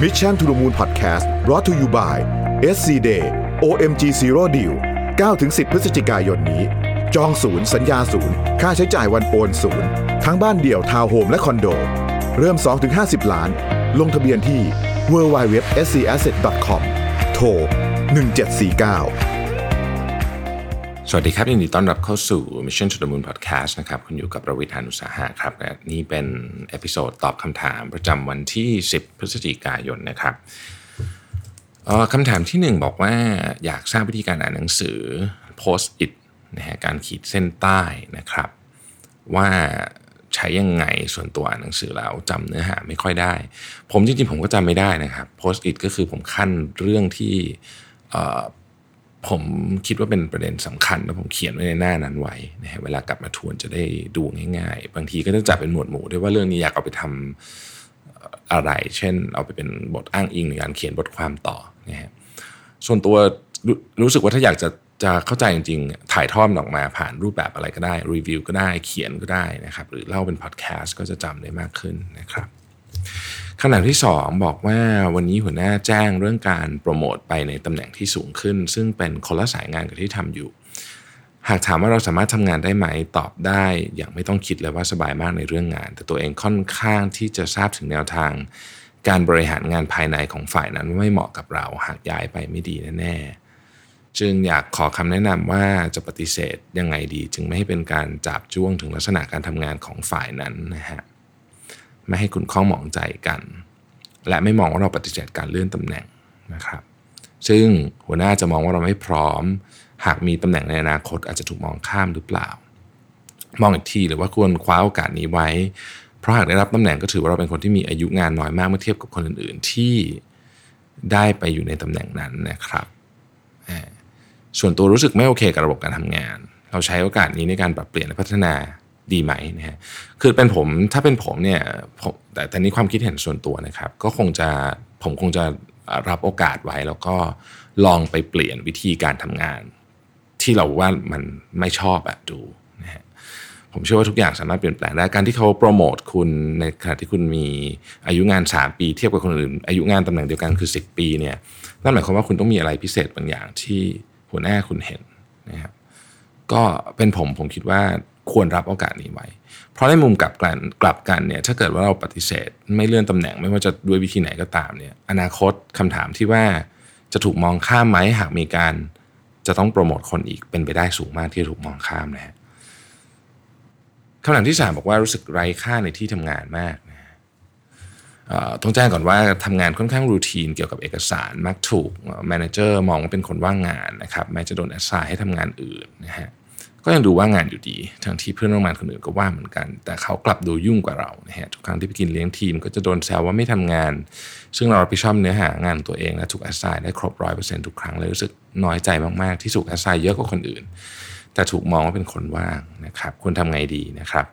Mission to the Moon Podcast brought to you by SC Day OMG Zero Deal 9-10 พฤศจิกายนนี้ จองศูนย์สัญญาศูนย์ ค่าใช้จ่ายวันโอนศูนย์ ทั้งบ้านเดี่ยวทาวน์โฮมและคอนโด เริ่ม 2-50 ล้าน ลงทะเบียนที่ www.scasset.com โทร1749 สวัสดีครับยินดีต้อนรับเข้าสู่ Mission to the Moon Podcast นะครับคุณอยู่กับประวิทยานุสาหะครับและนี่เป็นepisode ตอบคำถามประจำวันที่ 10 พฤศจิกายนนะครับออคำถามที่หนึ่งบอกว่าอยากทราบวิธีการอ่านหนังสือ post it นะฮะการขีดเส้นใต้นะครับ ว่าใช้ยังไงส่วนตัวอ่านหนังสือแล้วจำเนื้อหาไม่ค่อยได้ ผมจริงๆผมก็จำไม่ได้นะครับ post it ก็คือผมคั่นเรื่องที่ ผมคิดว่าเป็นประเด็นสำคัญแล้วผมเขียนไว้ในหน้านั้นไว้นะฮะเวลากลับมาทวนจะได้ดูง่าย ๆ บางทีก็จะจัดเป็นหมวดหมู่ด้วยว่าเรื่องนี้อยากเอาไปทำอะไร เช่น เอาไปเป็นบทอ้างอิงในการเขียนบทความต่อนะฮะส่วนตัวรู้รู้สึกว่าถ้าอยากจะจะเข้าใจจริงๆ ถ่ายทอดออกมาผ่านรูปแบบอะไรก็ได้ รีวิวก็ได้เขียนก็ได้นะครับ หรือเล่าเป็นพอดแคสต์ก็จะจำได้มากขึ้นนะครับ คำถามที่ 2 บอกว่าวันนี้หัวหน้าแจ้งเรื่องการโปรโมทไปในตำแหน่งที่สูงขึ้น ซึ่งเป็นคนละสายงานกับที่ทำอยู่ หากถามว่าเราสามารถทำงานได้ไหมตอบได้อย่างไม่ต้องคิดเลยว่าสบายมากในเรื่องงาน แต่ตัวเองค่อนข้างที่จะทราบถึงแนวทาง การบริหารงานภายในของฝ่ายนั้นว่าไม่เหมาะกับเรา หากย้ายไปไม่ดีแน่ๆจึงอยากขอคำแนะนำว่าจะปฏิเสธยังไงดี จึงไม่ให้เป็นการจับจ้วงถึงลักษณะการทำงานของฝ่ายนั้นนะฮะ ไม่ให้คุณข้องหมองใจกัน และไม่มองว่าเราปฏิเสธการเลื่อนตำแหน่งนะครับ ซึ่งหัวหน้าจะมองว่าเราไม่พร้อม หากมีตำแหน่งในอนาคตอาจจะถูกมองข้ามหรือเปล่า มองอีกทีหรือว่าควรคว้าโอกาสนี้ไว้ เพราะหากได้รับตำแหน่งก็ถือว่าเราเป็นคนที่มีอายุงานน้อยมากเมื่อเทียบกับคนอื่น ๆ ที่ได้ไปอยู่ในตำแหน่งนั้นนะครับ ส่วนตัวรู้สึกไม่โอเคกับระบบการทำงาน เราใช้โอกาสนี้ในการปรับเปลี่ยนและพัฒนา ดีไหมนะฮะคือเป็นผมถ้าเป็นผมเนี่ยผมแต่แต่นี้ความคิดเห็นส่วนตัวนะครับ ก็คงจะผมคงจะรับโอกาสไว้ แล้วก็ลองไปเปลี่ยนวิธีการทำงาน ที่เราว่ามันไม่ชอบแบบดูนะฮะผมเชื่อว่าทุกอย่างสามารถเปลี่ยนแปลงได้การที่เขาโปรโมทคุณในขณะที่คุณมีอายุงาน 3 ปี เทียบกับคนอื่น อายุงานตำแหน่งเดียวกันคือ 10 ปีเนี่ยนั่นหมายความว่าคุณต้องมีอะไรพิเศษบางอย่างที่หัวหน้าคุณเห็นนะครับก็เป็นผมผมคิดว่า ควรรับโอกาสนี้ไว้ เพราะในมุมกลับกันกลับกันเนี่ยถ้าเกิดว่าเราปฏิเสธ ไม่เลื่อนตำแหน่งไม่ว่าจะด้วยวิธีไหนก็ตามเนี่ยอนาคตคำถามที่ว่าจะถูกมองข้ามไหมหากมีการจะต้องโปรโมทคนอีกเป็นไปได้สูงมากที่จะถูกมองข้ามนะฮะคำถามที่สามบอกว่ารู้สึกไร้ค่าในที่ทำงานมากนะฮะต้องแจ้งก่อนว่าทำงานค่อนข้าง routine เกี่ยวกับเอกสารมักถูก manager มองว่าเป็นคนว่างงานนะครับแม้จะโดน assign ให้ทำงานอื่นนะฮะ ก็ยังดูว่างงานอยู่ดี ทั้งที่เพื่อนร่วมงานคนอื่นก็ว่าเหมือนกัน แต่เขากลับดูยุ่งกว่าเรานะฮะทุกครั้งที่ไปกินเลี้ยงทีมก็จะโดนแซวว่าไม่ทำงาน ซึ่งเรารับผิดชอบเนื้อหางานตัวเองและถูกแอสไซน์ได้ครบร้อยเปอร์เซ็นต์ทุกครั้งเลยรู้สึกน้อยใจมากๆ ที่ถูกแอสไซน์เยอะกว่าคนอื่น แต่ถูกมองว่าเป็นคนว่างนะครับควรทำไงดีนะครับ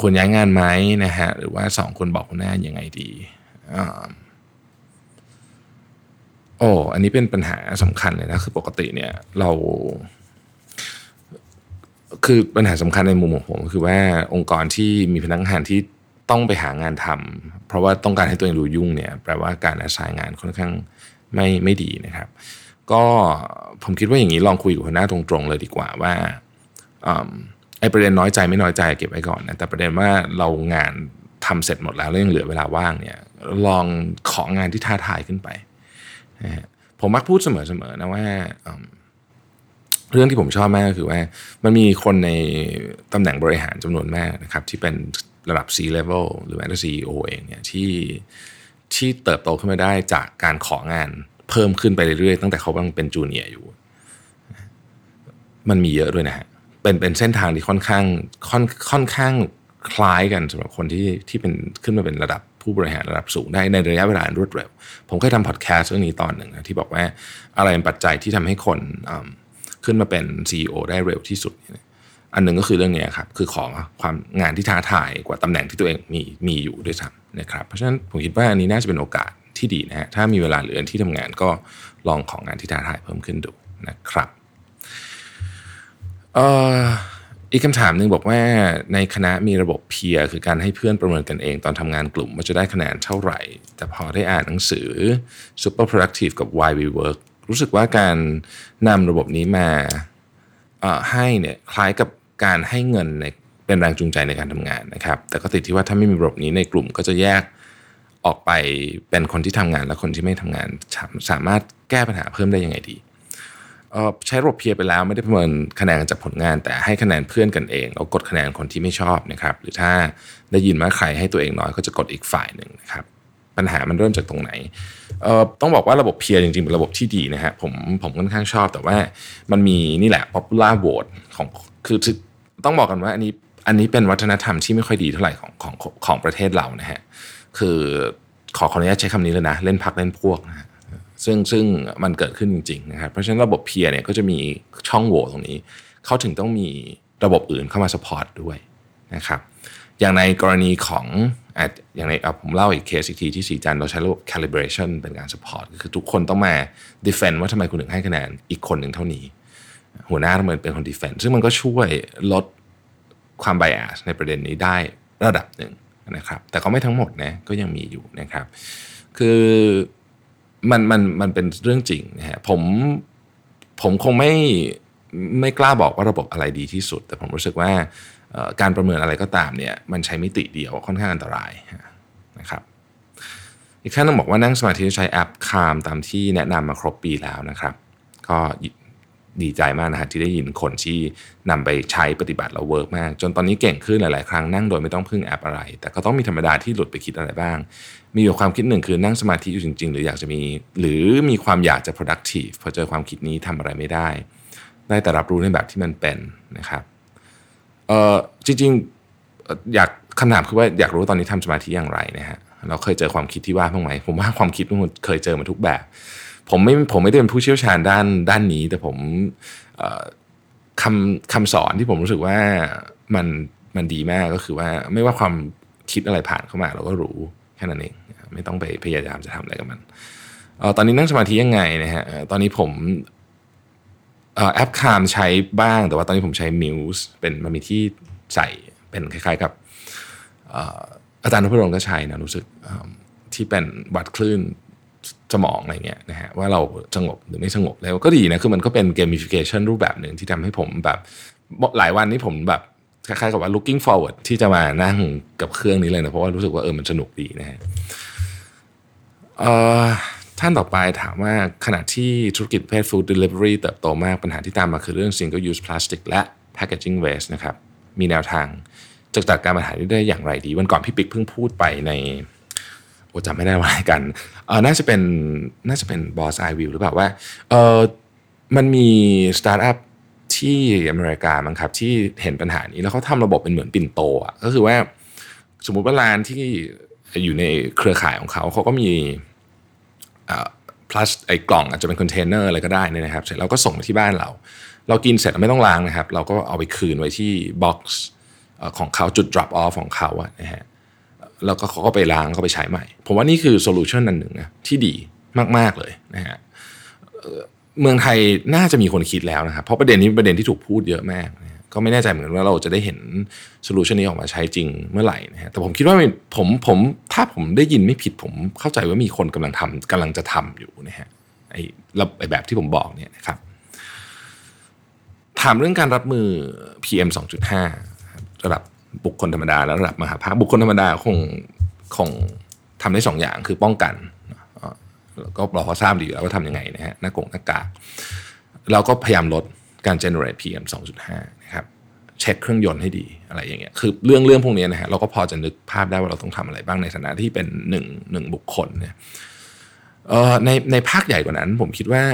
ควรย้ายงานไหมนะฮะหรือว่าสองคนบอกคนหน้ายังไงดีอ่าโอ้อันนี้เป็นปัญหาสำคัญเลยนะคือปกติเนี่ยเรา คือปัญหาสำคัญในมุมของผมคือว่าองค์กรที่มีพนักงานที่ต้องไปหางานทำเพราะว่าต้องการให้ตัวเองดูยุ่งเนี่ยแปลว่าการอาศัยงานค่อนข้างไม่ไม่ดีนะครับ ก็ผมคิดว่าอย่างนี้ลองคุยกับหัวหน้าตรงๆเลยดีกว่าว่าอไอ้ประเด็นน้อยใจไม่น้อยใจเก็บไว้ก่อนนะแต่ประเด็นว่าเรางานทำเสร็จหมดแล้วแล้วยังเหลือเวลาว่างเนี่ยลองของานที่ท้าทายขึ้นไปผมมักพูดเสมอๆนะว่า เรื่องที่ผมชอบมากก็คือว่ามันมีคนในตำแหน่งบริหารจำนวนมากนะครับ ที่เป็นระดับ C level หรือแม้แต่ CEO เองเนี่ยที่ที่เติบโตขึ้นมาได้จากการของานเพิ่มขึ้นไปเรื่อยๆ ตั้งแต่เขากำลังเป็นจูเนียร์อยู่ มันมีเยอะด้วยนะฮะเป็นเป็นเส้นทางที่ค่อนข้างค่อนค่อนข้างคล้ายกันสำหรับคนที่ที่เป็นขึ้นมาเป็นระดับผู้บริหารระดับสูงได้ในระยะเวลาอันรวดเร็ว ผมเคยทำพอดแคสต์เรื่องนี้ตอนหนึ่งนะที่บอกว่าอะไรเป็นปัจจัยที่ทำให้คนอืม ขึ้นมาเป็น CEO ได้เร็วที่สุด อันหนึ่งก็คือเรื่องนี้ครับคือของความงานที่ท้าทายกว่าตำแหน่งที่ตัวเองมีมีอยู่ด้วยซ้ำนะครับเพราะฉะนั้นผมคิดว่าอันนี้น่าจะเป็นโอกาสที่ดีนะฮะถ้ามีเวลาเหลือที่ทำงานก็ลองของงานที่ท้าทายเพิ่มขึ้นดูนะครับอีกคำถามหนึ่งบอกว่าในคณะมีระบบเพียร์คือการให้เพื่อนประเมินกันเองตอนทำงานกลุ่มว่าจะได้คะแนนเท่าไหร่ แต่พอได้อ่านหนังสือ Super Productive กับ Why We Work รู้สึกว่าการนำระบบนี้มาให้เนี่ยคล้ายกับการให้เงินในเป็นแรงจูงใจในการทำงานนะครับ แต่ก็ติดที่ว่าถ้าไม่มีระบบนี้ในกลุ่มก็จะแยกออกไปเป็นคนที่ทำงานและคนที่ไม่ทำงาน สามารถแก้ปัญหาเพิ่มได้ยังไงดีใช้ระบบเพียรไปแล้วไม่ได้ประเมินคะแนนจากผลงาน แต่ให้คะแนนเพื่อนกันเองแล้วกดคะแนนคนที่ไม่ชอบนะครับ หรือถ้าได้ยินว่าใครให้ตัวเองน้อยก็จะกดอีกฝ่ายหนึ่งนะครับ ปัญหามันเริ่มจากตรงไหนเออต้องบอกว่าระบบเพียร์จริงๆ เป็นระบบที่ดีนะฮะผมผมค่อนข้างชอบแต่ว่ามันมีนี่แหละ popular vote ของคือต้องบอกกันว่าอันนี้อันนี้เป็นวัฒนธรรมที่ไม่ค่อยดีเท่าไหร่ของของของประเทศเรานะฮะคือขอขออนุญาตใช้คำนี้เลยนะ เล่นพักเล่นพวกนะฮะซึ่งซึ่งมันเกิดขึ้นจริงๆนะครับเพราะฉะนั้นระบบ peer เนี่ยก็จะมีช่องโหว่ตรงนี้ เขาถึงต้องมีระบบอื่นเข้ามา support ด้วยนะครับ อย่างในกรณีของอย่างในผมเล่าอีกเคสอีกทีที่ศรีจันทร์เราใช้ระบบ calibration เป็นการ support คือทุกคนต้องมา defend ว่าทำไมคุณถึงให้คะแนนอีกคนหนึ่งเท่านี้ หัวหน้าต้องเป็นคน defend ซึ่งมันก็ช่วยลดความ bias ในประเด็นนี้ได้ระดับหนึ่งนะครับ แต่ก็ไม่ทั้งหมดนะก็ยังมีอยู่นะครับ คือมันมันมันเป็นเรื่องจริงนะฮะผมผมคงไม่ไม่กล้าบอกว่าระบบอะไรดีที่สุด แต่ผมรู้สึกว่า การประเมินอะไรก็ตามเนี่ยมันใช้มิติเดียวค่อนข้างอันตรายนะครับอีกขั้นต้องบอกว่านั่งสมาธิใช้แอป Calm ตามที่แนะนำมาครบปีแล้วนะครับ ก็ดีใจมากนะฮะที่ได้ยินคนที่นำไปใช้ปฏิบัติแล้ว work มาก จนตอนนี้เก่งขึ้นหลาย ๆ ครั้งนั่งโดยไม่ต้องพึ่งแอปอะไร แต่ก็ต้องมีธรรมดาที่หลุดไปคิดอะไรบ้าง มีอยู่ความคิดหนึ่งคือนั่งสมาธิอยู่จริง ๆ หรืออยากจะมี หรือมีความอยากจะ productive พอเจอความคิดนี้ทำอะไรไม่ได้ ได้แต่รับรู้ในแบบที่มันเป็นนะครับ เออจริงๆอยากคำถามคือว่าอยากรู้ตอนนี้ทำสมาธิอย่างไรนะฮะเราเคยเจอความคิดที่ว่าบ้างไหมผมว่าความคิดมันเคยเจอมาทุกแบบ ผมไม่ผมไม่ได้เป็นผู้เชี่ยวชาญด้านด้านนี้ แต่ผมคำคำสอนที่ผมรู้สึกว่ามันมันดีมากก็คือว่าไม่ว่าความคิดอะไรผ่านเข้ามาเราก็รู้แค่นั้นเอง ไม่ต้องไปพยายามจะทำอะไรกับมันอตอนนี้นั่งสมาธิยังไงนะฮะตอนนี้ผม แอป Calm ใช้บ้าง แต่ว่าตอนนี้ผมใช้ Muse เป็นมันมีที่ใส่เป็นคล้ายๆกับอาจารย์นพดลก็ใช้นะรู้สึกที่เป็นวัดคลื่นสมองอะไรเงี้ยนะฮะว่าเราสงบหรือไม่สงบแล้วก็ดีนะคือมันก็เป็น gamification รูปแบบหนึ่งที่ทำให้ผมแบบหลายวันนี้ผมแบบคล้ายๆกับว่า looking forward ที่จะมานั่งกับเครื่องนี้เลยนะเพราะว่ารู้สึกว่าเออมันสนุกดีนะฮะ ท่านต่อไปถามว่าขณะที่ธุรกิจเพศ food delivery เติบโตมากปัญหาที่ตามมาคือเรื่อง single use plastic และ packaging waste นะครับ มีแนวทางจะจัดการปัญหานี้ได้อย่างไรดี วันก่อนพี่ปิ๊กเพิ่งพูดไปในโอ้จำไม่ได้ว่าอะไรกันเออน่าจะเป็นน่าจะเป็นบอสไอวิวหรือเปล่าว่าเออมันมีสตาร์ทอัพที่อเมริกามั้งครับที่เห็นปัญหานี้แล้วเขาทำระบบเป็นเหมือนปิ่นโตอะก็คือว่าสมมุติว่าร้านที่อยู่ในเครือข่ายของเขาเขาก็มี พลัสไอ้กล่องอาจจะเป็นคอนเทนเนอร์อะไรก็ได้นะครับเสร็จเราก็ส่งมาที่บ้านเรา เรากินเสร็จไม่ต้องล้างนะครับ เราก็เอาไปคืนไว้ที่ box ของเขาจุด drop off ของเขาอะนะฮะแล้วก็เขาก็ไปล้างเขาไปใช้ใหม่ ผมว่านี่คือ solution อันหนึ่งนะที่ดีมาก ๆ เลยนะฮะเมืองไทยน่าจะมีคนคิดแล้วนะครับ เพราะประเด็นนี้เป็นประเด็นที่ถูกพูดเยอะมาก ก็ไม่แน่ใจเหมือนกันว่าเราจะได้เห็นโซลูชันนี้ออกมาใช้จริงเมื่อไหร่นะฮะแต่ผมคิดว่าผมผมถ้าผมได้ยินไม่ผิดผมเข้าใจว่ามีคนกำลังทำกำลังจะทำอยู่นะฮะไอ้แบบที่ผมบอกเนี่ยนะครับ ถามเรื่องการรับมือ PM 2.5 ระดับบุคคลธรรมดาและระดับมหาภาคบุคคลธรรมดาคงคงทำได้สองอย่างคือป้องกันแล้วก็เราพอทราบดีแล้วว่าทำยังไงนะฮะหน้ากงหน้ากากเราก็พยายามลดการ generate PM 2.5 เช็คเครื่องยนต์ให้ดีอะไรอย่างเงี้ยคือเรื่องเรื่องพวกนี้นะฮะเราก็พอจะนึกภาพได้ว่าเราต้องทำอะไรบ้างในฐานะที่เป็นหนึ่งหนึ่งบุคคลเนี่ยเอ่อในในภาคใหญ่กว่านั้น ผมคิดว่า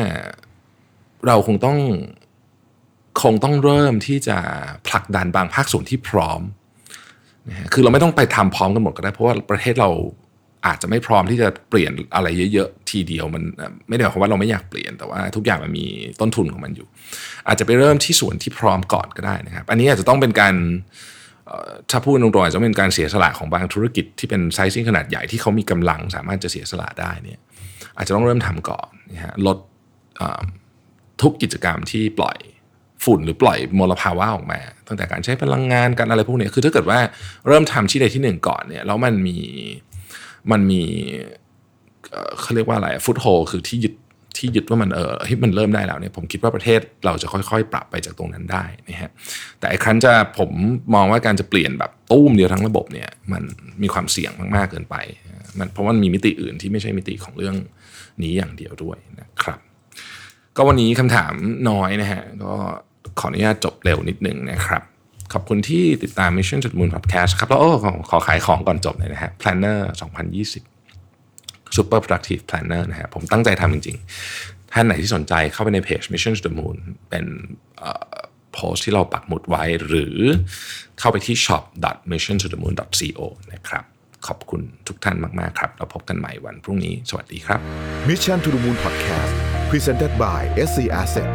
เราคงต้องคงต้องเริ่มที่จะผลักดันบางภาคส่วนที่พร้อมนะคือเราไม่ต้องไปทำพร้อมกันหมดก็ได้เพราะว่าประเทศเรา อาจจะไม่พร้อมที่จะเปลี่ยนอะไรเยอะๆทีเดียวมันไม่ได้หมายความว่าเราไม่อยากเปลี่ยนแต่ว่าทุกอย่างมันมีต้นทุนของมันอยู่ อาจจะไปเริ่มที่ส่วนที่พร้อมก่อนก็ได้นะครับ อันนี้อาจจะต้องเป็นการถ้าพูดตรงๆอาจจะเป็นการเสียสละของบางธุรกิจที่เป็นไซซิ่งขนาดใหญ่ที่เขามีกำลังสามารถจะเสียสละได้เนี่ยอาจจะต้องเริ่มทำก่อนนะฮะลดทุกกิจกรรมที่ปล่อยฝุ่นหรือปล่อยมลภาวะออกมา ตั้งแต่การใช้พลังงานการอะไรพวกนี้คือถ้าเกิดว่าเริ่มทำที่ใดที่หนึ่งก่อนเนี่ยแล้วมันมี มันมีเขาเรียกว่าอะไรฟุตโฮคือที่ยึดที่ยึดว่ามันเออที่มันเริ่มได้แล้วเนี่ยผมคิดว่าประเทศเราจะค่อยๆ ปรับไปจากตรงนั้นได้นะฮะแต่ไอ้ครั้นจะผมมองว่าการจะเปลี่ยนแบบตู้มเดียวทั้งระบบเนี่ยมันมีความเสี่ยงมากๆเกินไปมันเพราะมันมีมิติอื่นที่ไม่ใช่มิติของเรื่องนี้อย่างเดียวด้วยนะครับ ก็วันนี้คำถามน้อยนะฮะก็ขออนุญาตจบเร็วนิดนึงนะครับ ขอบคุณที่ติดตาม Mission to the Moon Podcast ครับแล้วโอ้ขอขอขายของก่อนจบเลยนะฮะ Planner 2020 Super Productive Planner นะฮะผมตั้งใจทำจริงๆ ท่านไหนที่สนใจเข้าไปในเพจ Mission to the Moon เป็นโพสที่เราปักหมุดไว้ หรือเข้าไปที่ shop.missiontothemoon.co นะครับขอบคุณทุกท่านมาก ๆ ครับ เราพบกันใหม่วันพรุ่งนี้ สวัสดีครับ Mission to the Moon Podcast Presented by SC Asset